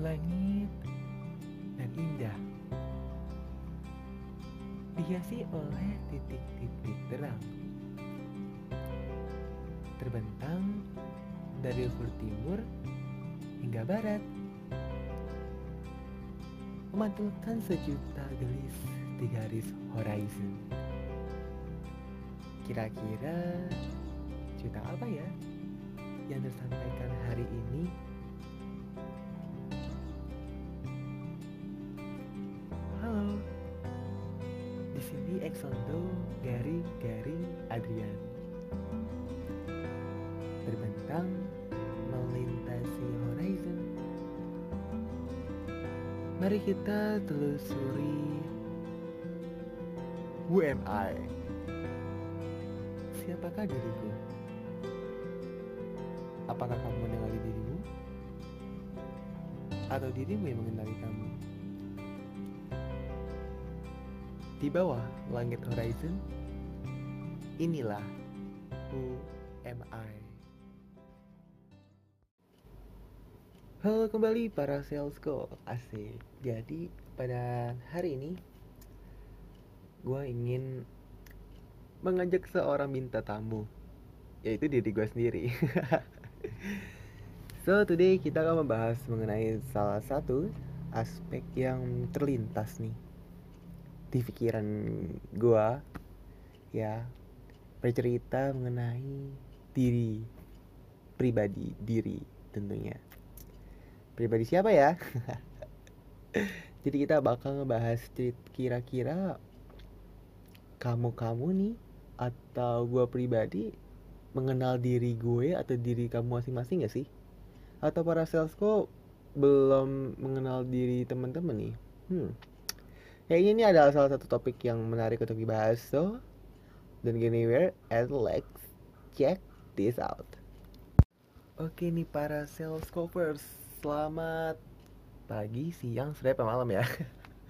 langit dan indah. Dihiasi oleh titik-titik terang. Terbentang dari ufuk timur hingga barat. Memantulkan sejuta gelis di garis horizon. Kira-kira juta apa ya yang tersampaikan hari ini Gary Gary Adrian terbentang melintasi horizon. Mari kita telusuri Who am I? Siapakah diriku? Apakah kamu mengenali dirimu? Atau dirimu yang mengenali kamu? Di bawah langit horizon, inilah Who am I? Halo kembali para salesco asik. Jadi pada hari ini gue ingin mengajak seorang minta tamu yaitu diri gue sendiri. so today kita akan membahas mengenai salah satu aspek yang terlintas nih di pikiran gue ya bercerita mengenai diri pribadi diri tentunya pribadi siapa ya jadi kita bakal ngebahas kira-kira kamu-kamu nih atau gue pribadi mengenal diri gue atau diri kamu masing-masing gak sih? Atau para salesco belum mengenal diri teman-teman nih? Hmm. Kayaknya ini adalah salah satu topik yang menarik untuk dibahas. So, don't get anywhere and let's check this out. Oke nih para sales covers, selamat pagi, siang, sore, apa malam ya.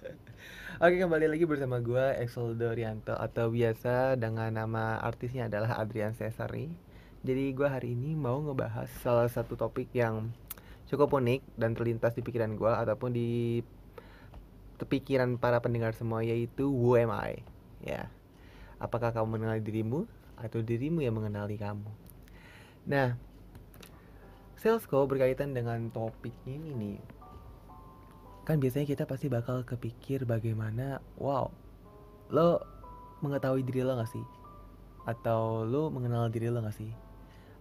Oke kembali lagi bersama gue Exoldo Rianto atau biasa dengan nama artisnya adalah Adrian Cesari Jadi gue hari ini mau ngebahas salah satu topik yang cukup unik dan terlintas di pikiran gue Ataupun di pikiran para pendengar semua yaitu Who am I? Ya, apakah kamu mengenali dirimu atau dirimu yang mengenali kamu? Nah, Salesco berkaitan dengan topik ini nih kan biasanya kita pasti bakal kepikir bagaimana wow lo mengetahui diri lo gak sih atau lo mengenal diri lo gak sih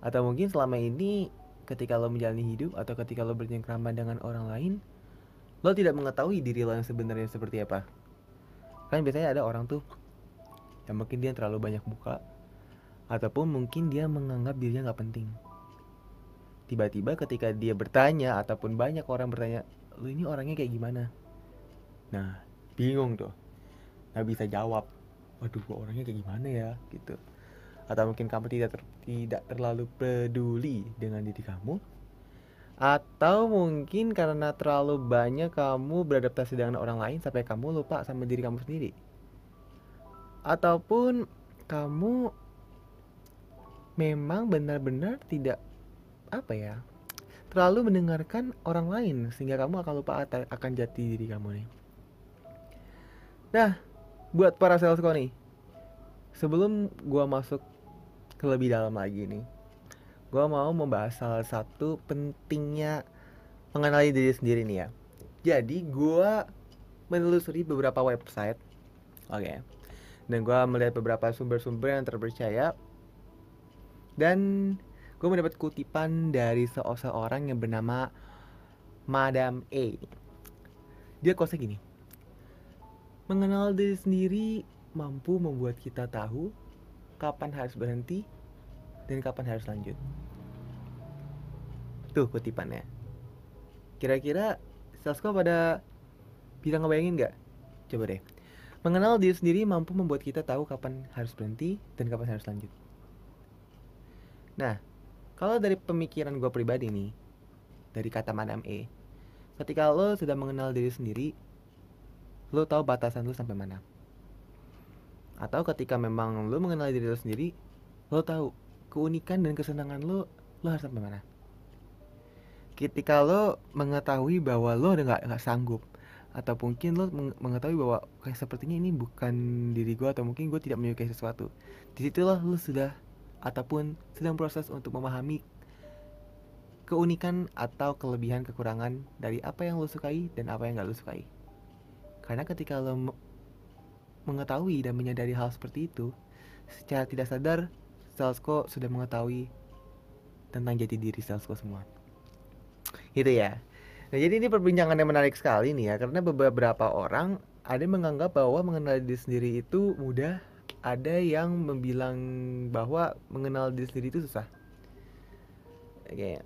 atau mungkin selama ini ketika lo menjalani hidup atau ketika lo bercengkrama dengan orang lain lo tidak mengetahui diri lo yang sebenarnya seperti apa. Kan biasanya ada orang tuh yang mungkin dia terlalu banyak buka ataupun mungkin dia menganggap dirinya nggak penting. Tiba-tiba ketika dia bertanya ataupun banyak orang bertanya lu ini orangnya kayak gimana? Nah bingung tuh. Nggak bisa jawab. Waduh gua orangnya kayak gimana ya? Gitu. Atau mungkin kamu tidak ter, tidak terlalu peduli dengan diri kamu atau mungkin karena terlalu banyak kamu beradaptasi dengan orang lain sampai kamu lupa sama diri kamu sendiri ataupun kamu memang benar-benar tidak apa ya terlalu mendengarkan orang lain sehingga kamu akan lupa akan jati diri kamu nih. Nah, buat para sales nih, sebelum gua masuk ke lebih dalam lagi nih, gua mau membahas salah satu pentingnya mengenali diri sendiri nih ya. Jadi gua menelusuri beberapa website, oke, okay. dan gua melihat beberapa sumber-sumber yang terpercaya dan gue mendapat kutipan dari seseorang yang bernama Madam A. Dia kosnya gini. Mengenal diri sendiri mampu membuat kita tahu kapan harus berhenti dan kapan harus lanjut. Tuh kutipannya. Kira-kira Sasko pada bisa ngebayangin nggak? Coba deh. Mengenal diri sendiri mampu membuat kita tahu kapan harus berhenti dan kapan harus lanjut. Nah, kalau dari pemikiran gue pribadi nih, dari kata Madam E, ketika lo sudah mengenal diri sendiri, lo tahu batasan lo sampai mana. Atau ketika memang lo mengenal diri lo sendiri, lo tahu keunikan dan kesenangan lo, lo harus sampai mana. ketika lo mengetahui bahwa lo udah nggak sanggup atau mungkin lo mengetahui bahwa kayak sepertinya ini bukan diri gue atau mungkin gue tidak menyukai sesuatu di situlah lo sudah ataupun sedang proses untuk memahami keunikan atau kelebihan kekurangan dari apa yang lo sukai dan apa yang gak lo sukai karena ketika lo mengetahui dan menyadari hal seperti itu secara tidak sadar salesco sudah mengetahui tentang jati diri salesco semua gitu ya Nah, jadi ini perbincangan yang menarik sekali nih ya, karena beberapa orang ada yang menganggap bahwa mengenal diri sendiri itu mudah, ada yang membilang bahwa mengenal diri sendiri itu susah. Oke.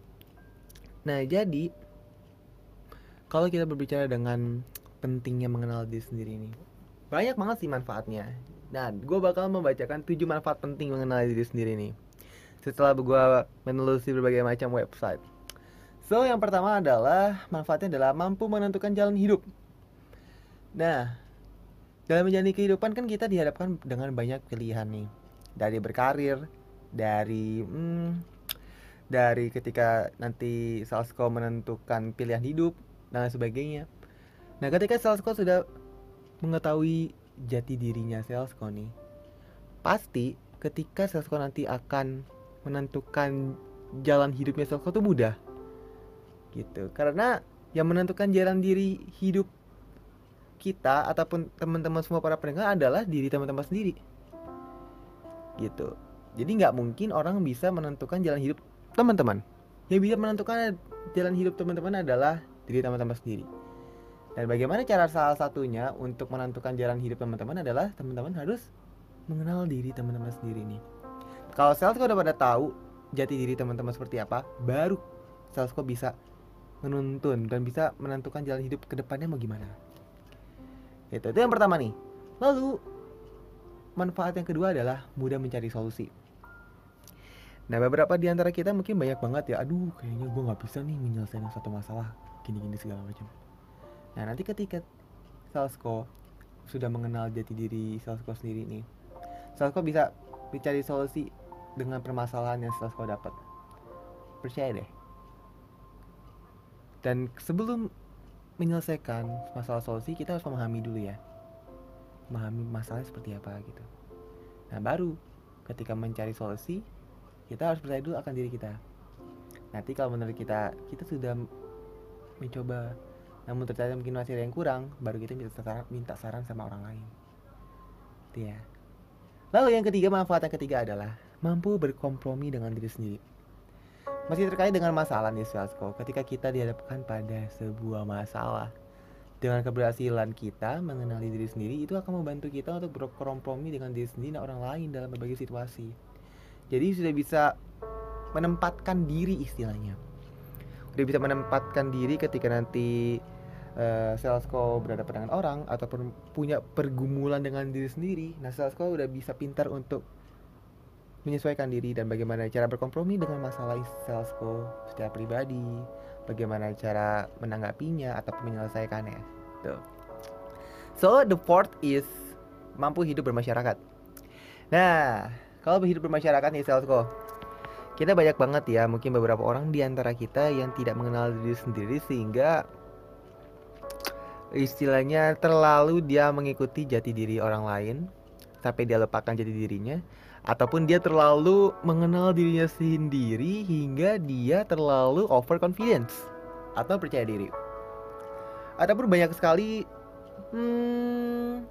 Nah, jadi kalau kita berbicara dengan pentingnya mengenal diri sendiri ini, banyak banget sih manfaatnya. Nah, gue bakal membacakan 7 manfaat penting mengenal diri sendiri nih. Setelah gue menelusuri berbagai macam website. So, yang pertama adalah manfaatnya adalah mampu menentukan jalan hidup. Nah, dalam menjalani kehidupan kan kita dihadapkan dengan banyak pilihan nih. Dari berkarir, dari hmm, dari ketika nanti salesco menentukan pilihan hidup dan sebagainya. Nah, ketika salesco sudah mengetahui jati dirinya salesco nih, pasti ketika salesco nanti akan menentukan jalan hidupnya salesco itu mudah. Gitu. Karena yang menentukan jalan diri hidup kita ataupun teman-teman semua para pendengar adalah diri teman-teman sendiri. Gitu. Jadi nggak mungkin orang bisa menentukan jalan hidup teman-teman. Yang bisa menentukan jalan hidup teman-teman adalah diri teman-teman sendiri dan bagaimana cara salah satunya untuk menentukan jalan hidup teman-teman adalah teman-teman harus mengenal diri teman-teman sendiri nih kalau sales udah pada tahu jati diri teman-teman seperti apa baru sales bisa menuntun dan bisa menentukan jalan hidup ke depannya mau gimana. Itu itu yang pertama nih. Lalu manfaat yang kedua adalah mudah mencari solusi. Nah beberapa di antara kita mungkin banyak banget ya, aduh kayaknya gue nggak bisa nih menyelesaikan satu masalah gini-gini segala macam. Nah nanti ketika Salesco sudah mengenal jati diri Salesco sendiri nih, Salesco bisa mencari solusi dengan permasalahan yang Salesco dapat. Percaya deh, dan sebelum menyelesaikan masalah solusi kita harus memahami dulu ya. Memahami masalahnya seperti apa gitu. Nah baru ketika mencari solusi kita harus percaya dulu akan diri kita. Nanti kalau menurut kita kita sudah mencoba namun ternyata mungkin masih ada yang kurang baru kita minta saran minta saran sama orang lain itu ya lalu yang ketiga manfaat yang ketiga adalah mampu berkompromi dengan diri sendiri masih terkait dengan masalah nih Swasko, ketika kita dihadapkan pada sebuah masalah dengan keberhasilan kita mengenali diri sendiri itu akan membantu kita untuk berkompromi dengan diri sendiri dan orang lain dalam berbagai situasi. Jadi sudah bisa menempatkan diri istilahnya. Sudah bisa menempatkan diri ketika nanti uh, Salesco berhadapan dengan orang ataupun punya pergumulan dengan diri sendiri. Nah, Salesco udah bisa pintar untuk menyesuaikan diri dan bagaimana cara berkompromi dengan masalah salesco secara pribadi, bagaimana cara menanggapinya ataupun menyelesaikannya. Tuh. So the fourth is mampu hidup bermasyarakat. Nah, kalau hidup bermasyarakat nih salesco, kita banyak banget ya mungkin beberapa orang di antara kita yang tidak mengenal diri sendiri sehingga istilahnya terlalu dia mengikuti jati diri orang lain sampai dia lupakan jati dirinya ataupun dia terlalu mengenal dirinya sendiri hingga dia terlalu overconfidence atau percaya diri. Ataupun banyak sekali hmm,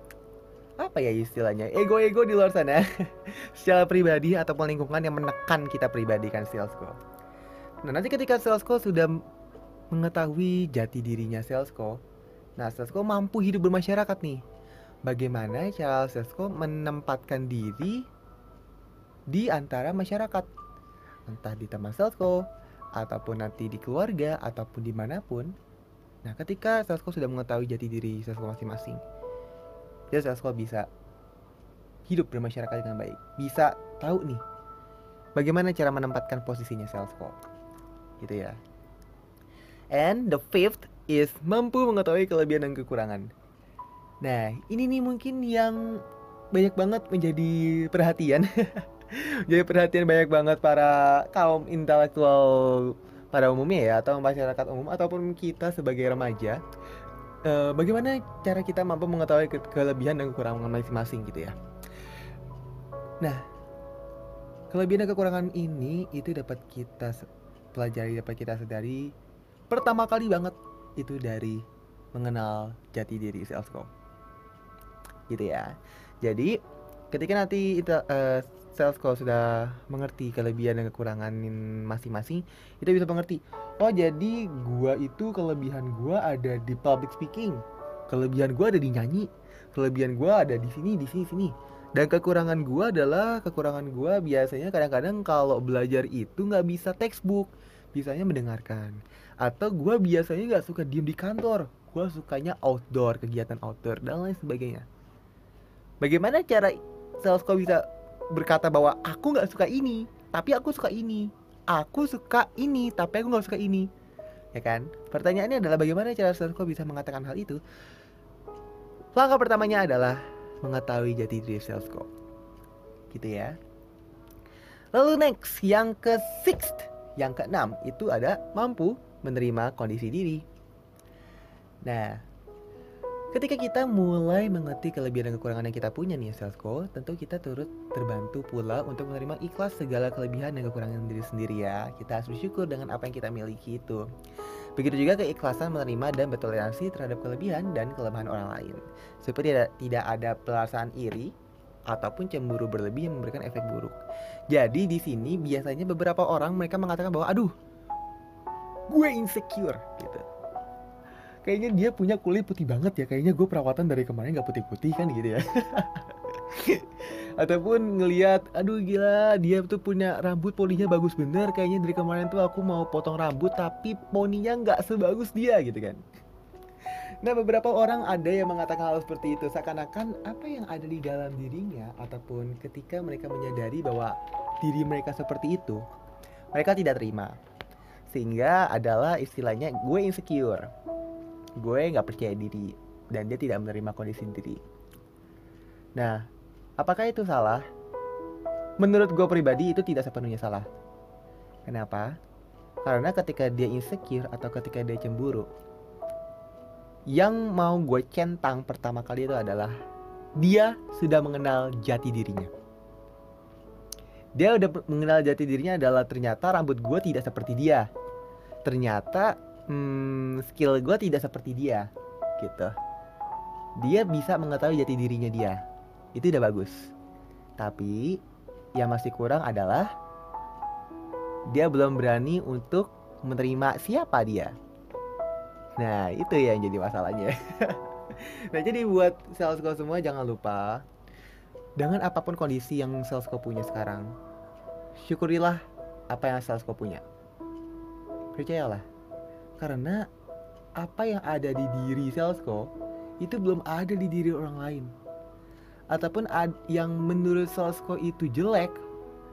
apa ya istilahnya ego-ego di luar sana secara pribadi ataupun lingkungan yang menekan kita pribadi kan salesco. Nah nanti ketika salesco sudah mengetahui jati dirinya salesco, nah salesco mampu hidup bermasyarakat nih. Bagaimana cara salesco menempatkan diri di antara masyarakat? Entah di teman selsko ataupun nanti di keluarga ataupun di mana pun. Nah ketika selsko sudah mengetahui jati diri selsko masing-masing ya selsko bisa hidup bermasyarakat dengan baik. Bisa tahu nih bagaimana cara menempatkan posisinya selsko gitu ya. And the fifth is mampu mengetahui kelebihan dan kekurangan. Nah ini nih mungkin yang banyak banget menjadi perhatian. Jadi perhatian banyak banget para kaum intelektual pada umumnya ya atau masyarakat umum ataupun kita sebagai remaja. Uh, bagaimana cara kita mampu mengetahui ke kelebihan dan kekurangan masing-masing gitu ya? Nah kelebihan dan kekurangan ini itu dapat kita pelajari dapat kita sadari pertama kali banget itu dari mengenal jati diri Selsko gitu ya. Jadi ketika nanti itu uh, sales kalau sudah mengerti kelebihan dan kekurangan masing-masing kita bisa mengerti oh jadi gua itu kelebihan gua ada di public speaking kelebihan gua ada di nyanyi kelebihan gua ada di sini di sini sini. Dan kekurangan gua adalah kekurangan gua biasanya kadang-kadang kalau belajar itu nggak bisa textbook bisanya mendengarkan atau gua biasanya nggak suka diem di kantor. Gua sukanya outdoor kegiatan outdoor dan lain sebagainya. Bagaimana cara sales kok bisa berkata bahwa aku nggak suka ini tapi aku suka ini. Aku suka ini tapi aku nggak suka ini. Ya kan? Pertanyaannya adalah bagaimana cara sales kok bisa mengatakan hal itu? Langkah pertamanya adalah mengetahui jati diri sales kok gitu ya. Lalu next yang ke sixth yang keenam itu ada mampu menerima kondisi diri nah Ketika kita mulai mengerti kelebihan dan kekurangan yang kita punya nih Salesco, tentu kita turut terbantu pula untuk menerima ikhlas segala kelebihan dan kekurangan diri sendiri ya. Kita harus bersyukur dengan apa yang kita miliki itu. Begitu juga keikhlasan menerima dan bertoleransi terhadap kelebihan dan kelemahan orang lain. Supaya tidak, tidak ada perasaan iri ataupun cemburu berlebih yang memberikan efek buruk. Jadi di sini biasanya beberapa orang mereka mengatakan bahwa aduh, gue insecure gitu. Kayaknya dia punya kulit putih banget ya kayaknya gue perawatan dari kemarin nggak putih-putih kan gitu ya. Ataupun ngelihat aduh gila dia tuh punya rambut poninya bagus. Bener kayaknya dari kemarin tuh aku mau potong rambut tapi poninya nggak sebagus dia gitu kan. Nah beberapa orang ada yang mengatakan hal seperti itu. Seakan-akan apa yang ada di dalam dirinya Ataupun ketika mereka menyadari bahwa diri mereka seperti itu Mereka tidak terima Sehingga adalah istilahnya gue insecure gue nggak percaya diri dan dia tidak menerima kondisi diri. Nah, apakah itu salah? Menurut gue pribadi itu tidak sepenuhnya salah. Kenapa? Karena ketika dia insecure atau ketika dia cemburu, yang mau gue centang pertama kali itu adalah dia sudah mengenal jati dirinya. Dia udah mengenal jati dirinya adalah ternyata rambut gue tidak seperti dia. Ternyata hmm, skill gue tidak seperti dia gitu. Dia bisa mengetahui jati dirinya dia. Itu udah bagus. Tapi yang masih kurang adalah dia belum berani untuk menerima siapa dia. Nah itu yang jadi masalahnya. Nah jadi buat salesco semua jangan lupa dengan apa pun kondisi yang salesco punya sekarang syukurilah apa yang salesco punya percayalah karena apa yang ada di diri Selsko itu belum ada di diri orang lain. Ataupun ad, yang menurut Selsko itu jelek,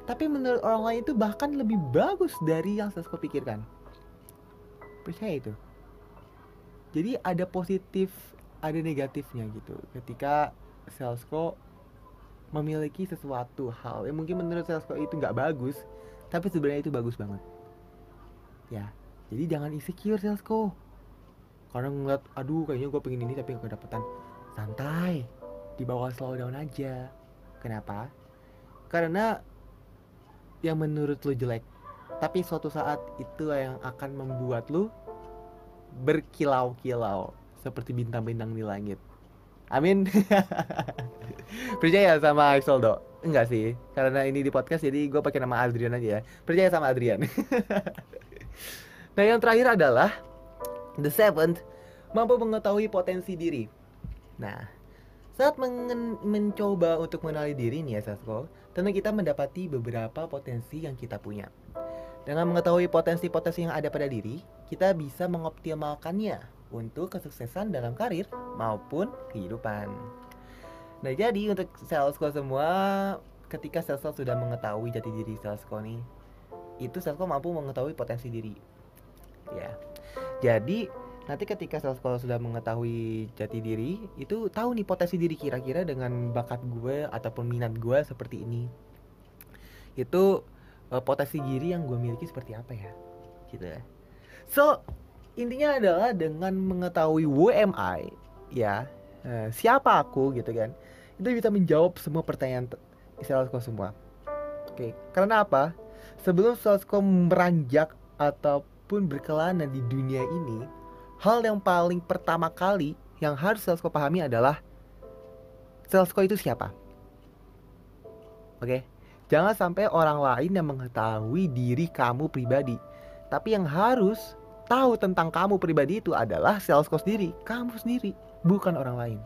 tapi menurut orang lain itu bahkan lebih bagus dari yang Selsko pikirkan. Percaya itu. Jadi ada positif, ada negatifnya gitu. Ketika Selsko memiliki sesuatu hal yang mungkin menurut Selsko itu nggak bagus, tapi sebenarnya itu bagus banget. Ya, jadi jangan insecure salesco karena ngeliat aduh kayaknya gue pengen ini tapi gak kedapetan. Santai dibawa slow down aja. Kenapa? Karena yang menurut lo jelek tapi suatu saat itu yang akan membuat lo berkilau-kilau seperti bintang-bintang di langit. Amin. Percaya sama Axeldo? Enggak sih karena ini di podcast jadi gue pakai nama Adrian aja ya. Percaya sama Adrian Nah yang terakhir adalah The seventh Mampu mengetahui potensi diri. Nah saat men mencoba untuk mengenali diri nih ya Sasko Tentu kita mendapati beberapa potensi yang kita punya. Dengan mengetahui potensi-potensi yang ada pada diri Kita bisa mengoptimalkannya untuk kesuksesan dalam karir maupun kehidupan. Nah jadi untuk salesco semua ketika salesco sudah mengetahui jati diri salesco nih itu salesco mampu mengetahui potensi diri. Ya. Jadi nanti ketika call sudah mengetahui jati diri itu tahu nih potensi diri kira-kira dengan bakat gue ataupun minat gue seperti ini. Itu uh, potensi diri yang gue miliki seperti apa ya? Gitu ya. So intinya adalah dengan mengetahui WMI ya eh, siapa aku gitu kan itu bisa menjawab semua pertanyaan Salesco semua. Oke karena apa sebelum Salesco meranjak ataupun berkelana di dunia ini hal yang paling pertama kali yang harus Salesco pahami adalah Salesco itu siapa oke jangan sampai orang lain yang mengetahui diri kamu pribadi tapi yang harus tahu tentang kamu pribadi itu adalah salesco sendiri, kamu sendiri, bukan orang lain.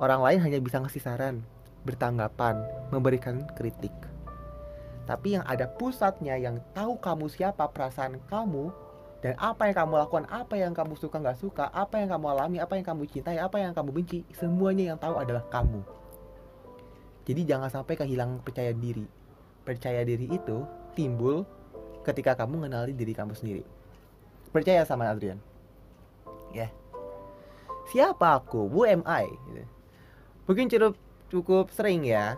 Orang lain hanya bisa ngasih saran, bertanggapan, memberikan kritik. Tapi yang ada pusatnya yang tahu kamu siapa, perasaan kamu, dan apa yang kamu lakukan, apa yang kamu suka nggak suka, apa yang kamu alami, apa yang kamu cintai, apa yang kamu benci, semuanya yang tahu adalah kamu. Jadi jangan sampai kehilangan percaya diri. Percaya diri itu timbul ketika kamu mengenali diri kamu sendiri percaya sama Adrian ya yeah. siapa aku who am I gitu. mungkin cukup cukup sering ya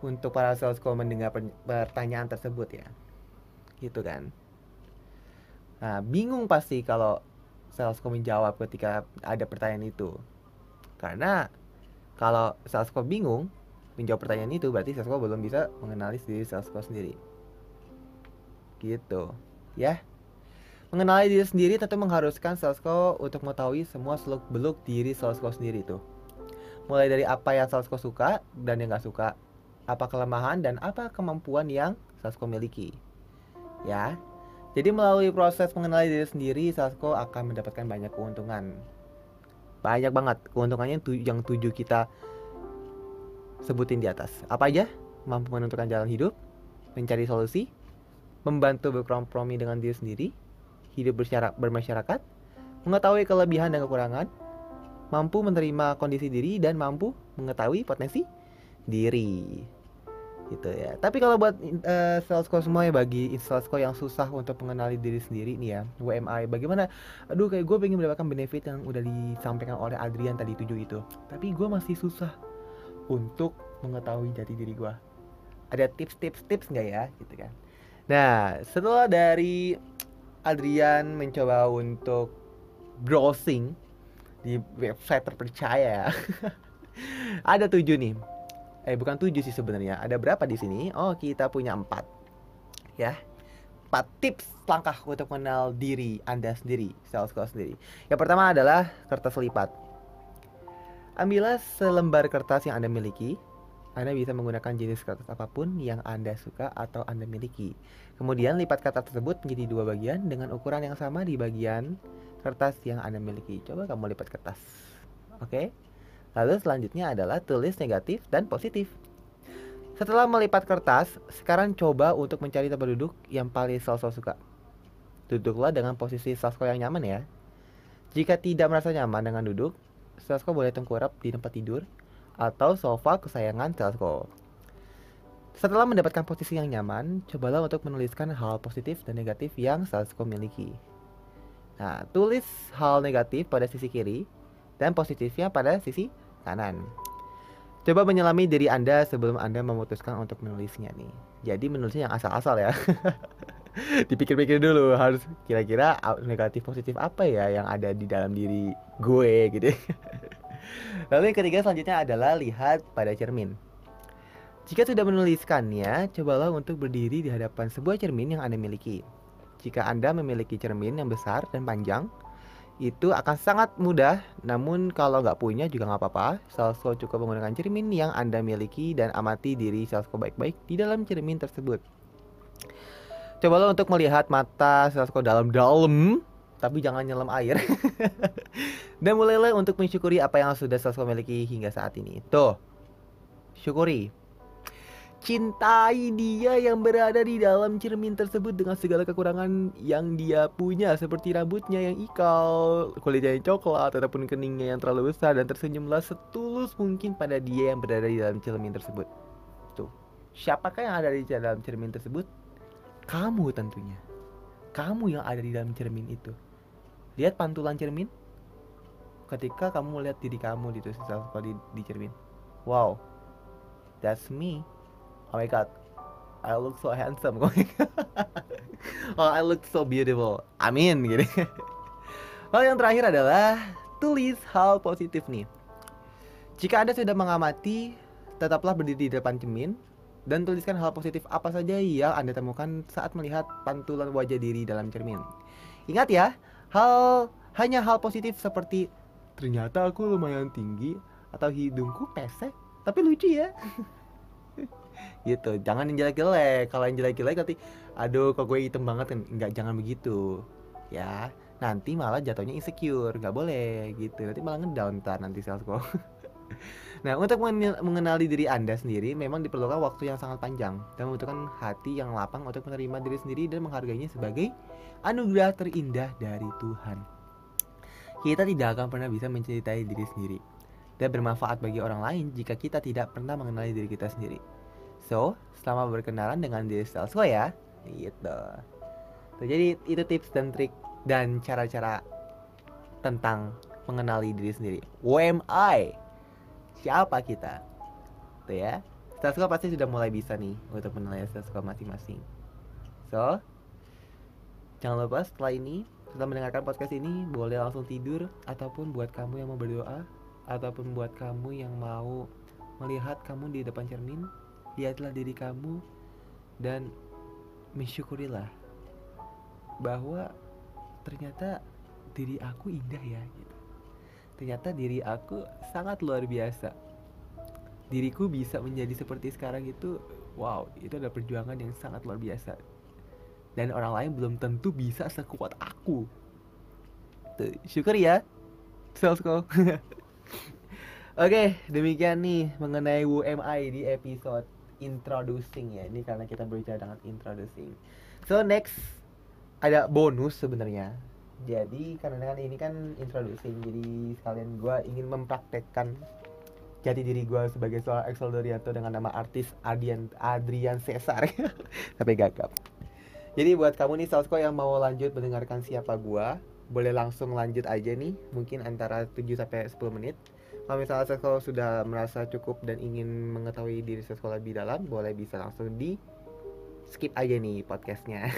untuk para salesco mendengar pertanyaan tersebut ya. Gitu kan. Nah bingung pasti kalau salesco menjawab ketika ada pertanyaan itu. Karena kalau salesco bingung menjawab pertanyaan itu berarti salesco belum bisa mengenali diri salesco sendiri. Gitu ya. Mengenali diri sendiri tentu mengharuskan Salesco untuk mengetahui semua seluk-beluk diri Salesco sendiri tuh. Mulai dari apa yang Salesco suka dan yang nggak suka, apa kelemahan dan apa kemampuan yang Salesco miliki. Ya, jadi melalui proses mengenali diri sendiri, Salesco akan mendapatkan banyak keuntungan. Banyak banget keuntungannya yang tujuh kita sebutin di atas. Apa aja? Mampu menentukan jalan hidup, mencari solusi, membantu berkompromi dengan diri sendiri, hidup bermasyarakat, mengetahui kelebihan dan kekurangan, mampu menerima kondisi diri dan mampu mengetahui potensi diri. Gitu ya. Tapi kalau buat uh, sales call semua ya bagi sales call yang susah untuk mengenali diri sendiri nih ya, WMI bagaimana? Aduh kayak gue pengen mendapatkan benefit yang udah disampaikan oleh Adrian tadi tujuh itu. Tapi gue masih susah untuk mengetahui jati diri gue. Ada tips-tips-tips nggak ya gitu kan? Nah, setelah dari Adrian mencoba untuk browsing di website terpercaya. ada tujuh nih. Eh bukan tujuh sih sebenarnya. Ada berapa di sini? Oh kita punya empat. Ya. Empat tips langkah untuk mengenal diri Anda sendiri, sales call sendiri. Yang pertama adalah kertas lipat. Ambillah selembar kertas yang Anda miliki, anda bisa menggunakan jenis kertas apa pun yang Anda suka atau Anda miliki. Kemudian lipat kertas tersebut menjadi dua bagian dengan ukuran yang sama di bagian kertas yang Anda miliki. Coba kamu lipat kertas. Oke? Lalu selanjutnya adalah tulis negatif dan positif. Setelah melipat kertas, sekarang coba untuk mencari tempat duduk yang paling Salso suka. Duduklah dengan posisi Salso yang nyaman ya. Jika tidak merasa nyaman dengan duduk, Salso boleh tengkurap di tempat tidur atau sofa kesayangan Telco. Setelah mendapatkan posisi yang nyaman, cobalah untuk menuliskan hal positif dan negatif yang Salesco miliki. Nah, tulis hal negatif pada sisi kiri dan positifnya pada sisi kanan. Coba menyelami diri Anda sebelum Anda memutuskan untuk menulisnya nih. Jadi menulisnya yang asal-asal ya. Dipikir-pikir dulu harus kira-kira negatif positif apa ya yang ada di dalam diri gue gitu. Lalu yang ketiga selanjutnya adalah lihat pada cermin. Jika sudah menuliskannya, cobalah untuk berdiri di hadapan sebuah cermin yang Anda miliki. Jika Anda memiliki cermin yang besar dan panjang, itu akan sangat mudah. Namun kalau nggak punya juga nggak apa-apa. Salesco cukup menggunakan cermin yang Anda miliki dan amati diri Salesco baik-baik di dalam cermin tersebut. Cobalah untuk melihat mata Salesco dalam-dalam tapi jangan nyelam air. Dan mulailah untuk mensyukuri apa yang sudah Saskia miliki hingga saat ini. Tuh, syukuri. Cintai dia yang berada di dalam cermin tersebut dengan segala kekurangan yang dia punya Seperti rambutnya yang ikal, kulitnya yang coklat, ataupun keningnya yang terlalu besar Dan tersenyumlah setulus mungkin pada dia yang berada di dalam cermin tersebut. Tuh, siapakah yang ada di dalam cermin tersebut? Kamu tentunya. Kamu yang ada di dalam cermin itu. Lihat pantulan cermin. Ketika kamu melihat diri kamu di di, di cermin. Wow that's me oh my god. I look so handsome. Oh I look so beautiful. Amin gitu. Lalu yang terakhir adalah tulis hal positif nih. Jika anda sudah mengamati tetaplah berdiri di depan cermin dan tuliskan hal positif apa saja yang Anda temukan saat melihat pantulan wajah diri dalam cermin. Ingat ya, hal hanya hal positif seperti ternyata aku lumayan tinggi atau hidungku pesek tapi lucu ya. gitu, jangan yang jelek-jelek. Kalau yang jelek-jelek nanti aduh kok gue hitam banget kan enggak jangan begitu. Ya, nanti malah jatuhnya insecure, nggak boleh gitu. Nanti malah ngedown ntar nanti sales Nah, untuk mengenali diri Anda sendiri memang diperlukan waktu yang sangat panjang dan membutuhkan hati yang lapang untuk menerima diri sendiri dan menghargainya sebagai anugerah terindah dari Tuhan. Kita tidak akan pernah bisa mencintai diri sendiri dan bermanfaat bagi orang lain jika kita tidak pernah mengenali diri kita sendiri. So, selamat berkenalan dengan diri Stelsko ya. Gitu. Tuh, jadi itu tips dan trik dan cara-cara tentang mengenali diri sendiri. WMI siapa kita tuh ya status pasti sudah mulai bisa nih untuk menilai status masing-masing so jangan lupa setelah ini setelah mendengarkan podcast ini boleh langsung tidur ataupun buat kamu yang mau berdoa ataupun buat kamu yang mau melihat kamu di depan cermin lihatlah diri kamu dan mensyukurilah bahwa ternyata diri aku indah ya gitu. Ternyata diri aku sangat luar biasa. Diriku bisa menjadi seperti sekarang itu wow itu adalah perjuangan yang sangat luar biasa. Dan orang lain belum tentu bisa sekuat aku. Tuh, syukur ya salesku Oke, demikian nih mengenai UMI di episode introducing ya. Ini karena kita berbicara dengan introducing. So next ada bonus sebenarnya jadi karena ini kan introducing jadi sekalian gue ingin mempraktekkan jadi diri gue sebagai seorang Excel Dorianto dengan nama artis Adrian Adrian Cesar sampai gagap jadi buat kamu nih Salsko yang mau lanjut mendengarkan siapa gue boleh langsung lanjut aja nih mungkin antara 7 sampai 10 menit kalau misalnya Salsko sudah merasa cukup dan ingin mengetahui diri Salsko lebih dalam boleh bisa langsung di skip aja nih podcastnya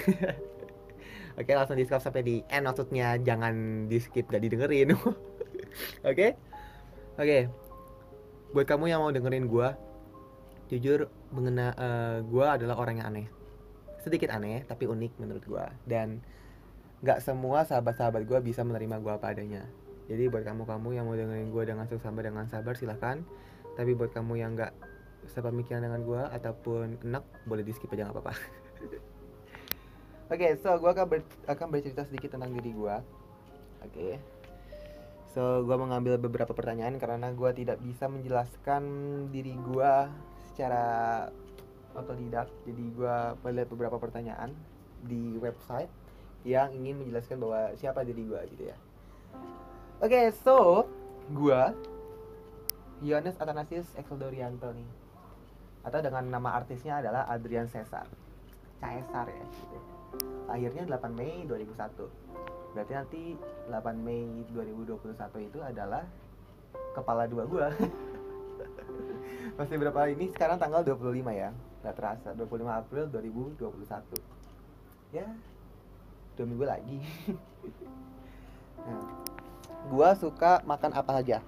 Oke langsung di skip sampai di end maksudnya jangan di skip gak didengerin. Oke? Oke. Buat kamu yang mau dengerin gue, jujur mengena uh, eh, gue adalah orang yang aneh. Sedikit aneh tapi unik menurut gue dan gak semua sahabat-sahabat gue bisa menerima gue apa adanya. Jadi buat kamu-kamu yang mau dengerin gue dengan seksama dengan sabar silahkan. Tapi buat kamu yang gak sepemikiran dengan gue ataupun enak boleh di skip aja nggak apa-apa. Oke, okay, so gue akan, ber akan bercerita sedikit tentang diri gue. Oke. Okay. So, gue mengambil beberapa pertanyaan karena gue tidak bisa menjelaskan diri gue secara otodidak. Jadi gue melihat beberapa pertanyaan di website yang ingin menjelaskan bahwa siapa diri gue gitu ya. Oke, okay, so gue Yones Athanasius Exeldorianto nih. Atau dengan nama artisnya adalah Adrian Cesar. Caesar ya gitu. Akhirnya 8 Mei 2001 berarti nanti 8 Mei 2021 itu adalah kepala dua gua. Masih berapa ini sekarang tanggal 25 ya. Nggak terasa 25 April 2021 ya dua minggu lagi. Nah, gua suka makan apa aja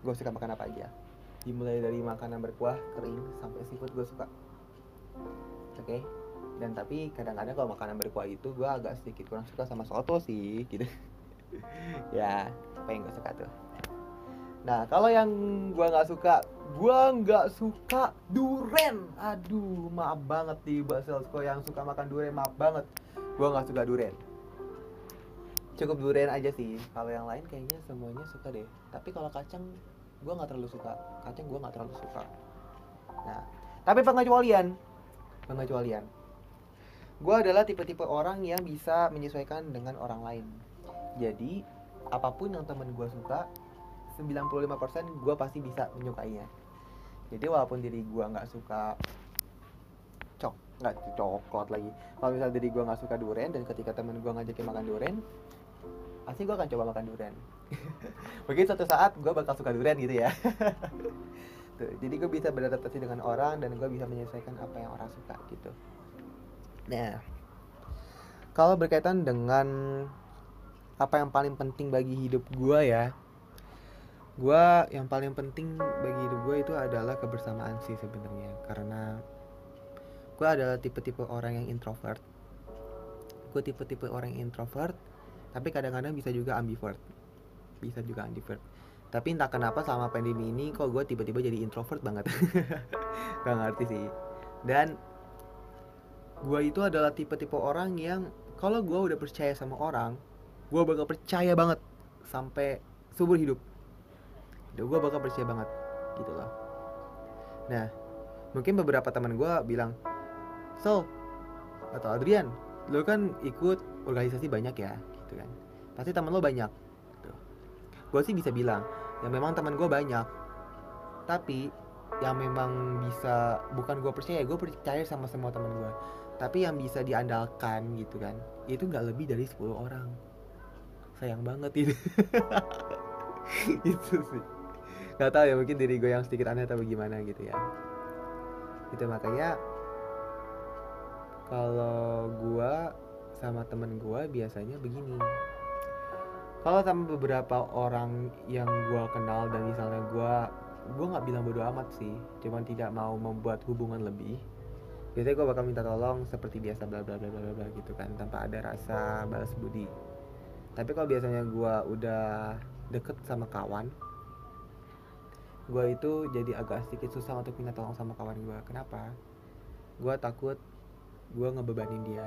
gua suka makan apa aja. Dimulai dari makanan berkuah kering sampai seafood gue suka. Oke? Okay? dan tapi kadang-kadang kalau makanan berkuah itu gue agak sedikit kurang suka sama soto sih gitu. Ya apa yang gue suka tuh? Nah kalau yang gue nggak suka gue nggak suka duren aduh maaf banget di Baselsko yang suka makan duren maaf banget. Gue nggak suka duren cukup duren aja sih. Kalau yang lain kayaknya semuanya suka deh. Tapi kalau kacang gue nggak terlalu suka. Kacang gue nggak terlalu suka. Nah tapi pengecualian. Pengecualian. Gue adalah tipe-tipe orang yang bisa menyesuaikan dengan orang lain. Jadi apa pun yang temen gue suka 95% gue pasti bisa menyukainya. Jadi walaupun diri gue nggak suka cok nggak coklat lagi. Kalau misalnya diri gue nggak suka durian dan ketika temen gue ngajakin makan durian pasti gue akan coba makan durian. Mungkin suatu saat gue bakal suka durian gitu ya. Gitu jadi gue bisa beradaptasi dengan orang dan gue bisa menyelesaikan apa yang orang suka gitu. Nah kalau berkaitan dengan apa yang paling penting bagi hidup gue ya gue yang paling penting bagi hidup gue itu adalah kebersamaan sih sebenarnya. Karena gue adalah tipe-tipe orang yang introvert. Gue tipe-tipe orang yang introvert tapi kadang-kadang bisa juga ambivert. Bisa juga ambivert. Tapi entah kenapa selama pandemi ini kok gue tiba-tiba jadi introvert banget. Gak ngerti sih. Dan gue itu adalah tipe-tipe orang yang kalau gue udah percaya sama orang gue bakal percaya banget sampai subur hidup. Udah gue bakal percaya banget gitu loh. Nah mungkin beberapa teman gue bilang so atau Adrian lo kan ikut organisasi banyak ya gitu kan. Pasti teman lo banyak gitu. gue sih bisa bilang ya memang teman gue banyak. Tapi yang memang bisa bukan gue percaya gue percaya sama semua teman gue tapi yang bisa diandalkan gitu kan itu nggak lebih dari 10 orang. Sayang banget itu. Itu sih. Nggak tahu ya mungkin diri gue yang sedikit aneh atau bagaimana gitu ya. Itu makanya kalau gue sama temen gue biasanya begini. Kalau sama beberapa orang yang gue kenal dan misalnya gue gue nggak bilang bodo amat sih cuman tidak mau membuat hubungan lebih biasanya gue bakal minta tolong seperti biasa bla bla bla bla bla gitu kan tanpa ada rasa balas budi. Tapi kalau biasanya gue udah deket sama kawan gue itu jadi agak sedikit susah untuk minta tolong sama kawan gue kenapa? Gue takut gue ngebebanin dia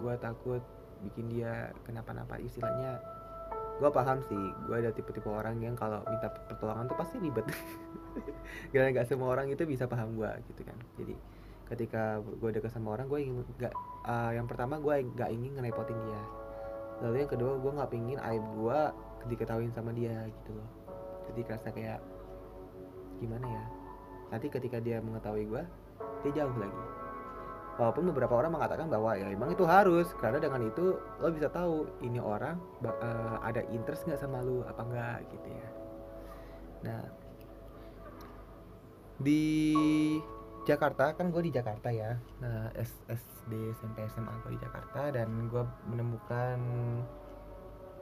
gue takut bikin dia kenapa-napa istilahnya gue paham sih gue ada tipe-tipe orang yang kalau minta pertolongan tuh pasti ribet. Karena nggak semua orang itu bisa paham gue gitu kan. Jadi ketika gue deket sama orang gue ingin nggak uh, yang pertama gue nggak ingin ngerepotin dia. Lalu yang kedua gue nggak pingin aib gue diketahuin sama dia gitu loh. Jadi kerasa kayak gimana ya? Nanti ketika dia mengetahui gue dia jauh lagi walaupun beberapa orang mengatakan bahwa ya emang itu harus. Karena dengan itu lo bisa tahu ini orang uh, ada interest nggak sama lo apa enggak gitu ya. Nah di Jakarta kan gue di Jakarta ya. Nah SD SMP SMA gue di Jakarta dan gue menemukan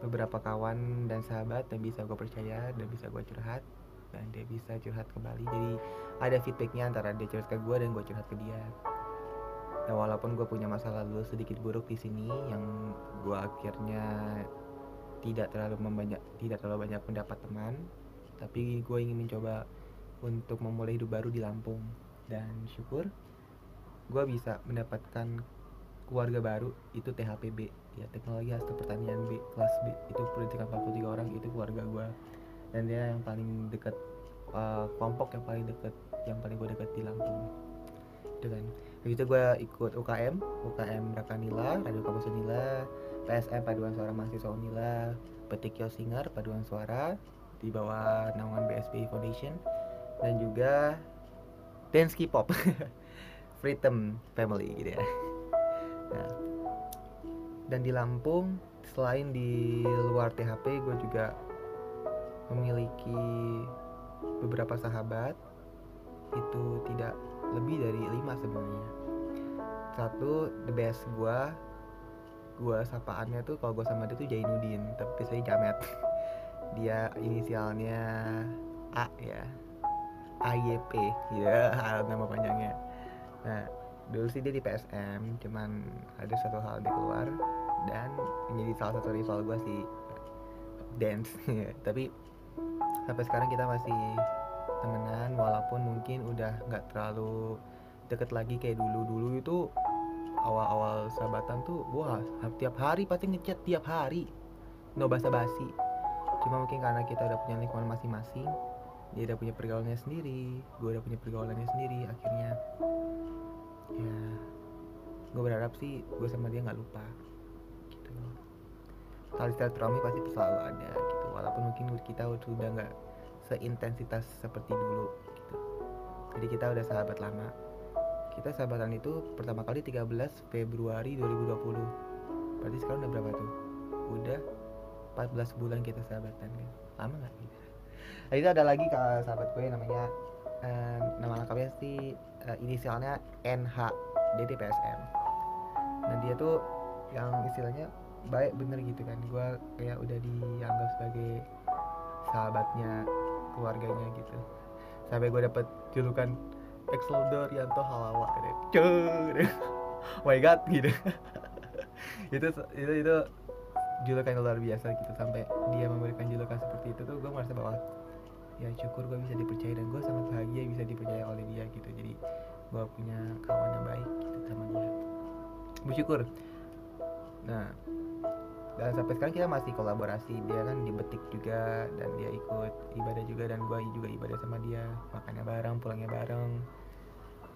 beberapa kawan dan sahabat yang bisa gue percaya dan bisa gue curhat dan dia bisa curhat kembali jadi ada feedbacknya antara dia curhat ke gue dan gue curhat ke dia nah walaupun gue punya masa lalu sedikit buruk di sini yang gue akhirnya tidak terlalu membanyak tidak terlalu banyak mendapat teman tapi gue ingin mencoba untuk memulai hidup baru di Lampung. Dan syukur gue bisa mendapatkan keluarga baru itu THPB ya teknologi hasil pertanian B kelas B. Itu pendidikan 43 orang itu keluarga gue dan dia yang paling dekat uh, kelompok yang paling dekat yang paling gue dekat di Lampung. Kan begitu gue ikut UKM UKM Rakanila Radio Kampus Unila PSM Paduan Suara Mahasiswa Unila Petik Singer Paduan Suara di bawah naungan BSB Foundation dan juga Dance K-pop Freedom Family gitu ya. Nah, dan di Lampung selain di luar THP gue juga memiliki beberapa sahabat. Itu tidak lebih dari lima sebenarnya. Satu the best gua gua sapaannya tuh kalau gua sama dia tuh Jainuddin tapi saya Jamet. Dia inisialnya A ya. AYP ya nama panjangnya. Nah dulu sih dia di PSM cuman ada satu hal di keluar dan menjadi salah satu rival gue sih dance. Tapi sampai sekarang kita masih temenan walaupun mungkin udah nggak terlalu deket lagi kayak dulu dulu itu awal-awal sahabatan tuh wah tiap hari pasti ngechat tiap hari no basa basi cuma mungkin karena kita udah punya lingkungan masing-masing dia udah punya pergaulannya sendiri gue udah punya pergaulannya sendiri akhirnya ya gue berharap sih gue sama dia nggak lupa gitu. Tali silaturahmi pasti selalu ada gitu. Walaupun mungkin kita sudah nggak seintensitas seperti dulu gitu. Jadi kita udah sahabat lama. Kita sahabatan itu pertama kali 13 Februari 2020 berarti sekarang udah berapa tuh? Udah 14 bulan kita sahabatan kan? Lama nggak? Gitu nah, ada lagi kalau sahabat gue namanya uh, nama lengkapnya sih uh, inisialnya NH dia di PSM dan dia tuh yang istilahnya baik bener gitu kan. Gue kayak udah dianggap sebagai sahabatnya keluarganya gitu sampai gue dapet julukan Exolder Yanto Halawa gitu. Cur. oh my god gitu. itu itu itu julukan luar biasa gitu sampai dia memberikan julukan seperti itu tuh gue merasa bahwa ya syukur gue bisa dipercaya dan gue sangat bahagia bisa dipercaya oleh dia gitu jadi gue punya kawan yang baik gitu sama dia bersyukur nah dan sampai sekarang kita masih kolaborasi. Dia kan di betik juga dan dia ikut ibadah juga dan gue juga ibadah sama dia. Makannya bareng pulangnya bareng.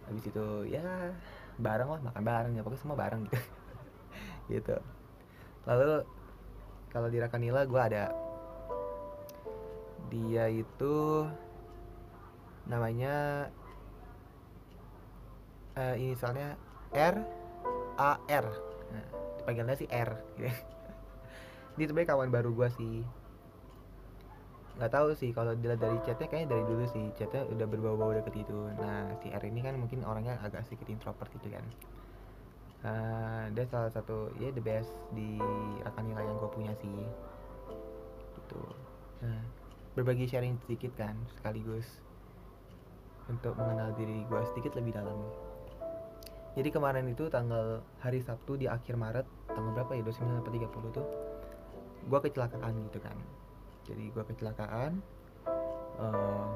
Habis itu ya bareng lah makan bareng ya pokoknya semua bareng gitu. Gitu. Lalu kalau di Rakanila gue ada. Dia itu namanya uh, inisialnya R A R. Nah, dipanggilnya sih R. dia sebenarnya kawan baru gue sih. Nggak tahu sih kalau dilihat dari chatnya kayaknya dari dulu sih. Chatnya udah berbau-bau deket itu nah si R ini kan mungkin orangnya agak sedikit introvert gitu kan. Uh, dia salah satu ya the best di Rakanila yang gue punya sih. Gitu. Nah berbagi sharing sedikit kan sekaligus untuk mengenal diri gue sedikit lebih dalam. Jadi kemarin itu tanggal hari Sabtu di akhir Maret tanggal berapa ya? 29 atau 30 tuh gue kecelakaan gitu kan. Jadi gue kecelakaan uh, eh,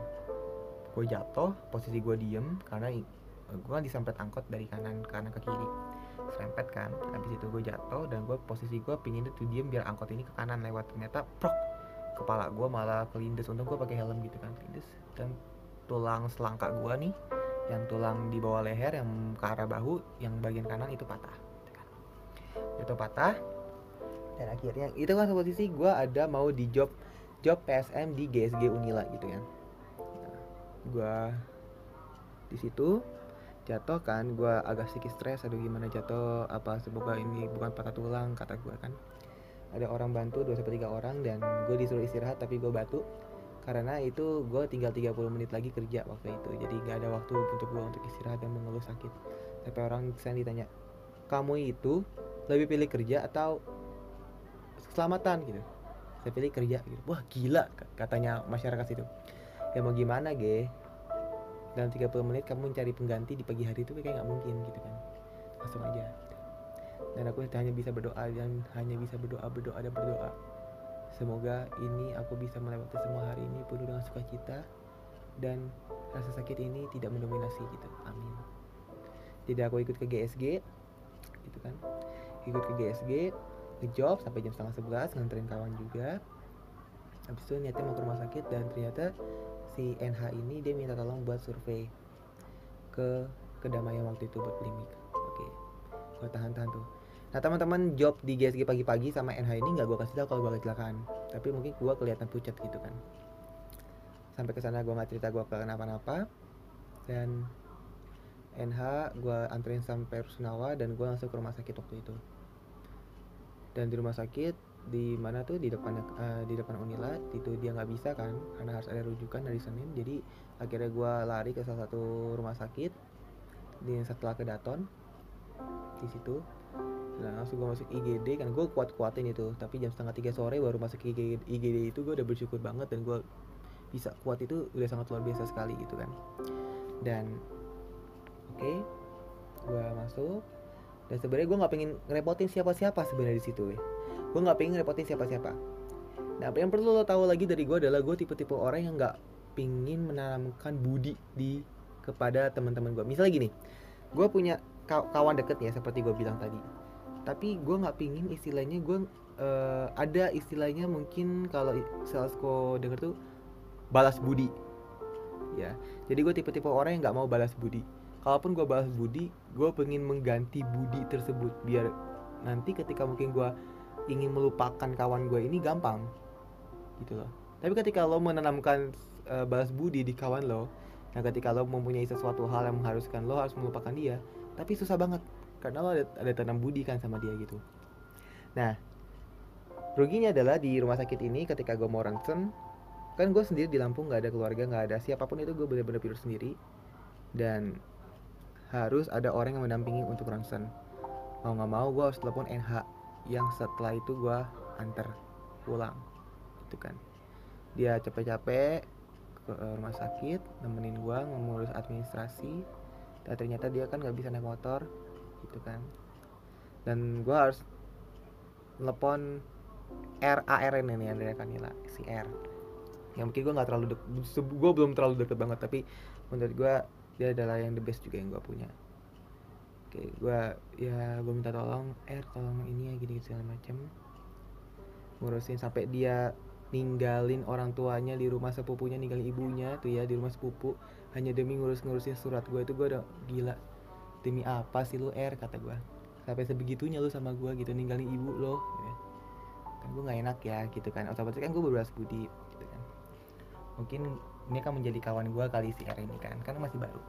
gue jatuh posisi gue diem karena gue kan disempet angkot dari kanan kanan ke kiri. Serempet kan habis itu gue jatuh dan gue posisi gue pingin itu diem biar angkot ini ke kanan lewat. Ternyata prok kepala gue malah kelindes. Untung gue pakai helm gitu kan kelindes. Dan tulang selangka gue nih yang tulang di bawah leher yang ke arah bahu yang bagian kanan itu patah gitu kan. itu patah dan akhirnya itu kan posisi gue ada mau di job job PSM di GSG Unila gitu kan nah, gue di situ jatuh kan gue agak sedikit stres aduh gimana jatuh? Apa semoga ini bukan patah tulang kata gue kan. Ada orang bantu dua sampai tiga orang dan gue disuruh istirahat tapi gue batu. Karena itu gue tinggal 30 menit lagi kerja waktu itu jadi gak ada waktu untuk gue untuk istirahat dan mengeluh sakit. Sampai orang saya ditanya kamu itu lebih pilih kerja atau keselamatan gitu. Saya pilih kerja gitu. Wah gila katanya masyarakat itu ya mau gimana ge? Dalam 30 menit kamu mencari pengganti di pagi hari itu kayak nggak mungkin gitu kan. Langsung aja. Dan aku hanya bisa berdoa dan hanya bisa berdoa berdoa dan berdoa. Semoga ini aku bisa melewati semua hari ini penuh dengan sukacita dan rasa sakit ini tidak mendominasi gitu. Amin. Tidak aku ikut ke GSG gitu kan. Ikut ke GSG ngejob sampai jam setengah sebelas nganterin kawan juga. Habis itu niatnya mau ke rumah sakit dan ternyata si NH ini dia minta tolong buat survei ke kedamaian waktu itu buat klinik. Oke. Gue tahan-tahan tuh. Nah teman-teman job di GSG pagi-pagi sama NH ini nggak gue kasih tau kalau gue kecelakaan. Tapi mungkin gue kelihatan pucat gitu kan. Sampai ke sana gue nggak cerita gue kenapa-napa. Dan NH gue anterin sampai Rusunawa dan gue langsung ke rumah sakit waktu itu dan di rumah sakit di mana tuh di depan uh, di depan Unila itu dia nggak bisa kan karena harus ada rujukan dari Senin. Jadi akhirnya gue lari ke salah satu rumah sakit di setelah ke Daton di situ. Nah langsung gue masuk IGD kan gue kuat kuatin itu. Tapi jam setengah tiga sore baru masuk IGD, IGD itu gue udah bersyukur banget dan gue bisa kuat itu udah sangat luar biasa sekali gitu kan. Dan oke okay, gue masuk dan sebenarnya gue nggak pengen ngerepotin siapa-siapa sebenarnya di situ gue nggak pengen ngerepotin siapa-siapa. Nah yang perlu lo tahu lagi dari gue adalah gue tipe-tipe orang yang nggak pingin menanamkan budi di kepada teman-teman gue misalnya gini gue punya kawan deket ya seperti gue bilang tadi. Tapi gue nggak pingin istilahnya gue uh, ada istilahnya mungkin kalau salesco denger tuh balas budi. Ya jadi gue tipe-tipe orang yang nggak mau balas budi kalaupun gue balas budi gue pengen mengganti budi tersebut. Biar nanti ketika mungkin gue ingin melupakan kawan gue ini gampang. Gitu loh. Tapi ketika lo menanamkan uh, balas budi di kawan lo nah ketika lo mempunyai sesuatu hal yang mengharuskan lo harus melupakan dia tapi susah banget. Karena lo ada, ada tanam budi kan sama dia gitu. Nah ruginya adalah di rumah sakit ini ketika gue mau ronsen kan gue sendiri di Lampung nggak ada keluarga nggak ada siapa pun itu gue bener-bener tidur sendiri. Dan harus ada orang yang mendampingi untuk ronsen mau nggak mau gue harus telepon NH yang setelah itu gue antar pulang. Gitu kan. Dia capek-capek ke rumah sakit nemenin gue ngurus administrasi dan ternyata dia kan nggak bisa naik motor. Gitu kan. Dan gue harus telepon R A R N ini Andrea Kanila si R. Yang mungkin gue nggak terlalu dek gue belum terlalu deket banget tapi menurut gue dia adalah yang the best juga yang gue punya. Oke gue ya gue minta tolong R tolong ini ya gini segala macem. Ngurusin sampai dia ninggalin orang tuanya di rumah sepupunya ninggalin ibunya tuh ya di rumah sepupu. Hanya demi ngurus-ngurusin surat gue itu gue udah gila demi apa sih lu R kata gue sampai sebegitunya lu sama gue gitu ninggalin ibu lo gitu. kan gue nggak enak ya gitu kan. Otomatis kan gue berbelas budi gitu kan. Mungkin ini kan menjadi kawan gue kali si R ini kan karena masih baru.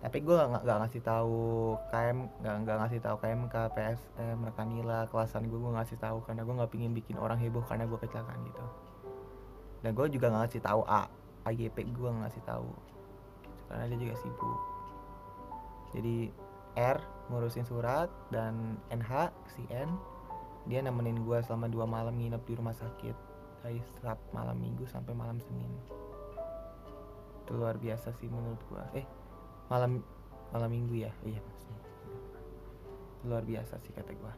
Tapi gue nggak nggak ngasih tahu KM nggak nggak ngasih tahu KM ke PSM rekanila kelasan gue gue ngasih tahu karena gue nggak pingin bikin orang heboh karena gue kecelakaan gitu. Dan gue juga nggak ngasih tahu A AGP gue nggak ngasih tahu. Gitu, karena dia juga sibuk. Jadi R ngurusin surat dan NH si N dia nemenin gue selama dua malam nginep di rumah sakit dari saat malam minggu sampai malam Senin itu luar biasa sih menurut gue eh malam malam minggu ya? Iya maksudnya. Luar biasa sih kata gue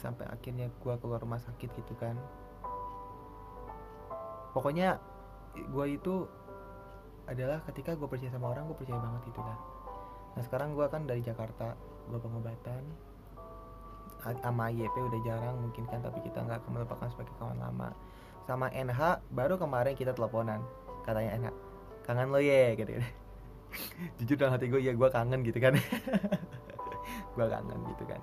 sampai akhirnya gue keluar rumah sakit gitu kan. Pokoknya gue itu adalah ketika gue percaya sama orang gue percaya banget gitu lah nah sekarang gue kan dari Jakarta gue pengobatan. Sama YP udah jarang mungkin kan tapi kita nggak akan melupakan sebagai kawan lama. Sama NH baru kemarin kita teleponan katanya NH kangen lo ye gitu jujur dalam hati gue ya gue kangen gitu kan. Gue kangen gitu kan.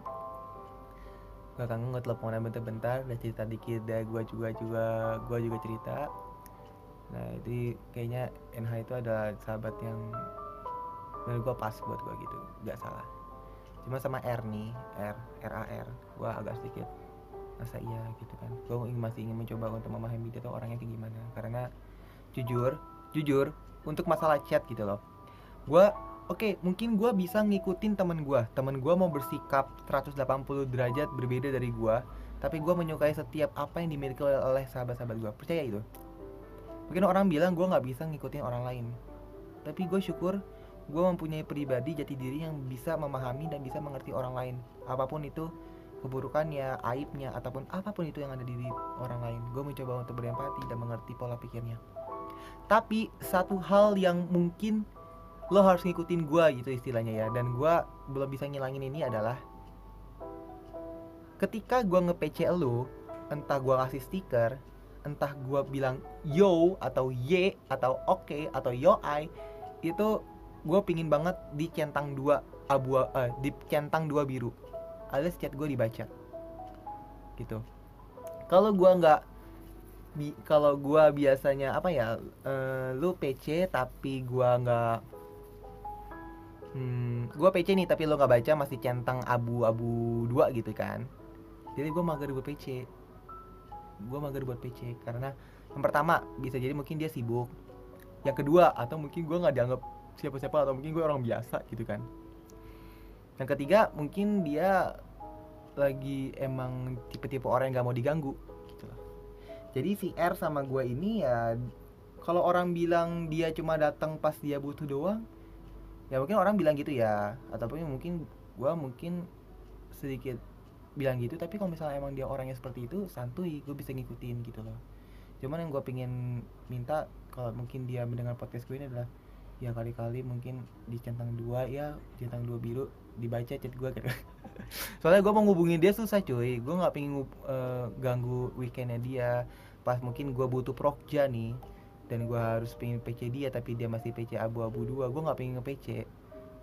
Gue kangen gue teleponan bentar-bentar udah cerita dikit dah gue juga juga gue juga cerita. Nah itu kayaknya NH itu ada sahabat yang menurut gue pas buat gue gitu nggak salah. Cuma sama R nih R R A R gue agak sedikit masa iya gitu kan. Gue masih ingin mencoba untuk memahami dia tuh orangnya kayak gimana karena jujur jujur untuk masalah chat gitu loh. Gue oke okay, mungkin gue bisa ngikutin temen gue temen gue mau bersikap 180 derajat berbeda dari gue tapi gue menyukai setiap apa yang dimiliki oleh sahabat-sahabat gue percaya itu? Mungkin orang bilang gue nggak bisa ngikutin orang lain. Tapi gue syukur gue mempunyai pribadi jati diri yang bisa memahami dan bisa mengerti orang lain. Apa pun itu keburukannya, aibnya, ataupun apa pun itu yang ada di diri orang lain. Gue mencoba untuk berempati dan mengerti pola pikirnya tapi satu hal yang mungkin lo harus ngikutin gue gitu istilahnya ya. Dan gue belum bisa ngilangin ini adalah ketika gue nge-PC lo entah gue kasih stiker entah gue bilang yo atau ye atau oke okay, atau yo I itu gue pingin banget di centang dua abu uh, di centang dua biru. Alias chat gue dibaca. Gitu. Kalau gue nggak bi kalau gue biasanya apa ya uh, lu PC tapi gue nggak hmm, gue PC nih tapi lo nggak baca masih centang abu-abu dua gitu kan. Jadi gue mager buat PC gue mager buat PC karena yang pertama bisa jadi mungkin dia sibuk. Yang kedua atau mungkin gue nggak dianggap siapa-siapa atau mungkin gue orang biasa gitu kan. Yang ketiga mungkin dia lagi emang tipe-tipe orang yang gak mau diganggu jadi si R sama gue ini ya kalau orang bilang dia cuma datang pas dia butuh doang ya mungkin orang bilang gitu ya. Ataupun mungkin gue mungkin sedikit bilang gitu tapi kalau misalnya emang dia orangnya seperti itu santuy gue bisa ngikutin gitu loh. Cuman yang gue pengen minta kalau mungkin dia mendengar podcast gue ini adalah ya kali-kali mungkin di centang dua ya centang dua biru dibaca chat gue gitu. Soalnya gue mau ngubungin dia susah cuy. Gue nggak pengen uh, ganggu weekendnya dia. Pas mungkin gue butuh prokja nih dan gue harus pengen PC dia tapi dia masih PC abu-abu dua gue nggak pengen nge PC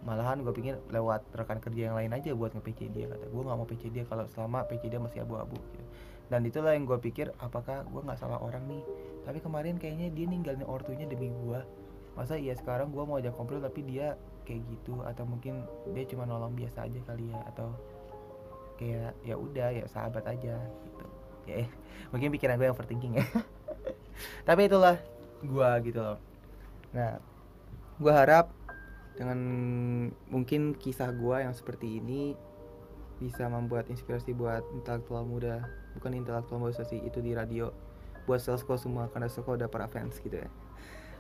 malahan gue pengen lewat rekan kerja yang lain aja buat nge PC dia kata gue nggak mau PC dia kalau selama PC dia masih abu-abu gitu. Dan itulah yang gue pikir apakah gue nggak salah orang nih? Tapi kemarin kayaknya dia ninggalin ortunya demi gue masa iya sekarang gue mau ajak komplain tapi dia kayak gitu atau mungkin dia cuma nolong biasa aja kali ya atau kayak ya udah ya sahabat aja gitu. Ya mungkin pikiran gue yang overthinking ya. Tapi itulah gua gitu loh. Nah gua harap dengan mungkin kisah gua yang seperti ini bisa membuat inspirasi buat intelektual muda bukan intelektual muda sih itu di radio buat salesco semua karena salesco udah para fans gitu ya.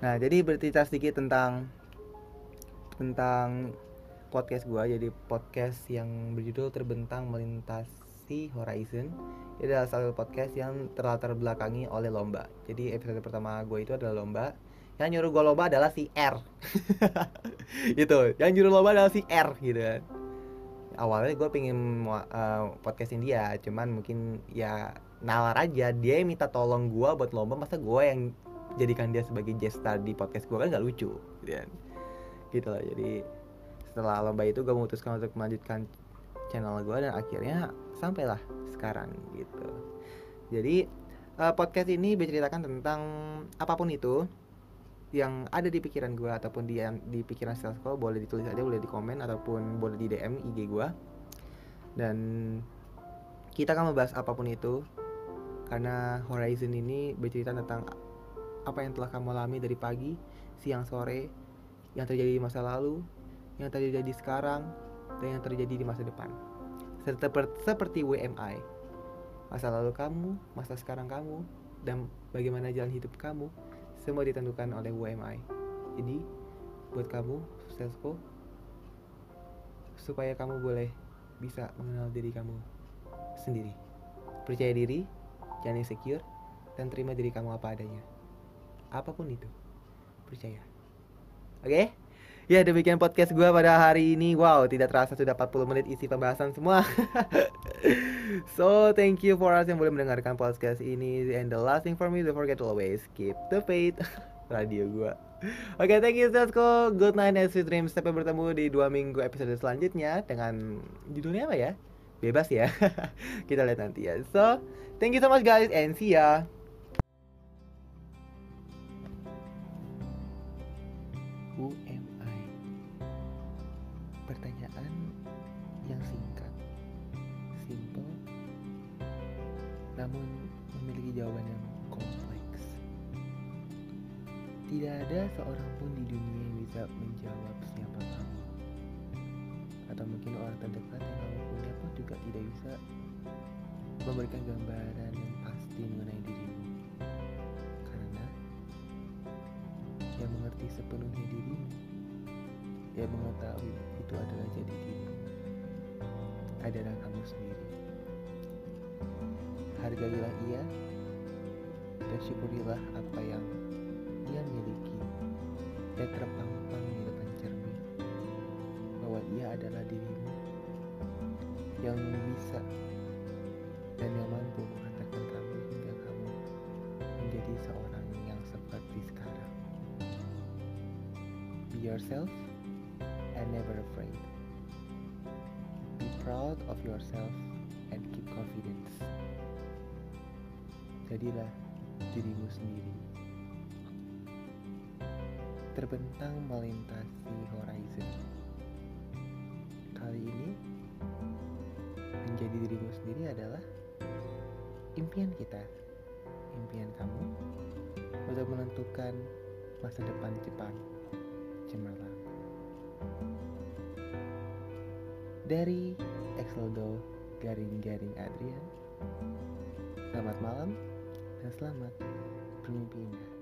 Nah jadi bercerita sedikit tentang tentang podcast gua. Jadi podcast yang berjudul terbentang melintasi horizon. Ini adalah satu podcast yang terlatar belakangi oleh lomba. Jadi episode pertama gue itu adalah lomba. Yang nyuruh gue lomba adalah si R. Itu yang nyuruh lomba adalah si R gitu kan. Awalnya gue pengen uh, podcastin dia. Cuman mungkin ya nalar aja. Dia yang minta tolong gue buat lomba. Masa gue yang jadikan dia sebagai star di podcast gue kan gak lucu gitu kan gitu lah jadi setelah lomba itu gue memutuskan untuk melanjutkan channel gue dan akhirnya sampailah sekarang gitu. Jadi uh, podcast ini berceritakan tentang apa pun itu yang ada di pikiran gue ataupun di di pikiran Salesco boleh ditulis aja boleh di komen ataupun boleh di DM IG gue dan kita akan membahas apa pun itu karena Horizon ini bercerita tentang apa yang telah kamu alami dari pagi, siang, sore, yang terjadi di masa lalu, yang terjadi sekarang, dan yang terjadi di masa depan. Serta seperti WMI, masa lalu kamu, masa sekarang kamu, dan bagaimana jalan hidup kamu semua ditentukan oleh UMI. Jadi, buat kamu, Salesco, supaya kamu boleh bisa mengenal diri kamu sendiri. Percaya diri, jangan insecure, dan terima diri kamu apa adanya. Apa pun itu, percaya. Oke? Okay? Ya demikian podcast gue pada hari ini. Wow tidak terasa sudah 40 menit isi pembahasan semua. So thank you for us yang boleh mendengarkan podcast ini. And the last thing for me don't forget to always keep the faith. Radio gue Oke okay, thank you Sasko Good night and sweet dreams. Sampai bertemu di dua minggu episode selanjutnya Dengan judulnya apa ya? Bebas ya. Kita lihat nanti ya. So thank you so much guys and see ya bisa menjawab siapa kamu. Atau mungkin orang terdekat yang kamu punya pun juga tidak bisa memberikan gambaran yang pasti mengenai dirimu. Karena yang mengerti sepenuhnya dirimu, yang mengetahui itu adalah jadi dirimu, adalah kamu sendiri hargailah ia dan syukurilah apa yang ia miliki dan terpampang bisa dan yang mampu mengatakan kamu hingga kamu menjadi seorang yang seperti sekarang. Be yourself and never afraid. Be proud of yourself and keep confidence jadilah dirimu sendiri. Terbentang melintasi horizon. Impian kita. Impian kamu untuk menentukan masa depan Jepang cemerlang. Dari Exeldo Garing-Garing Adrian. Selamat malam dan selamat bermimpi indah.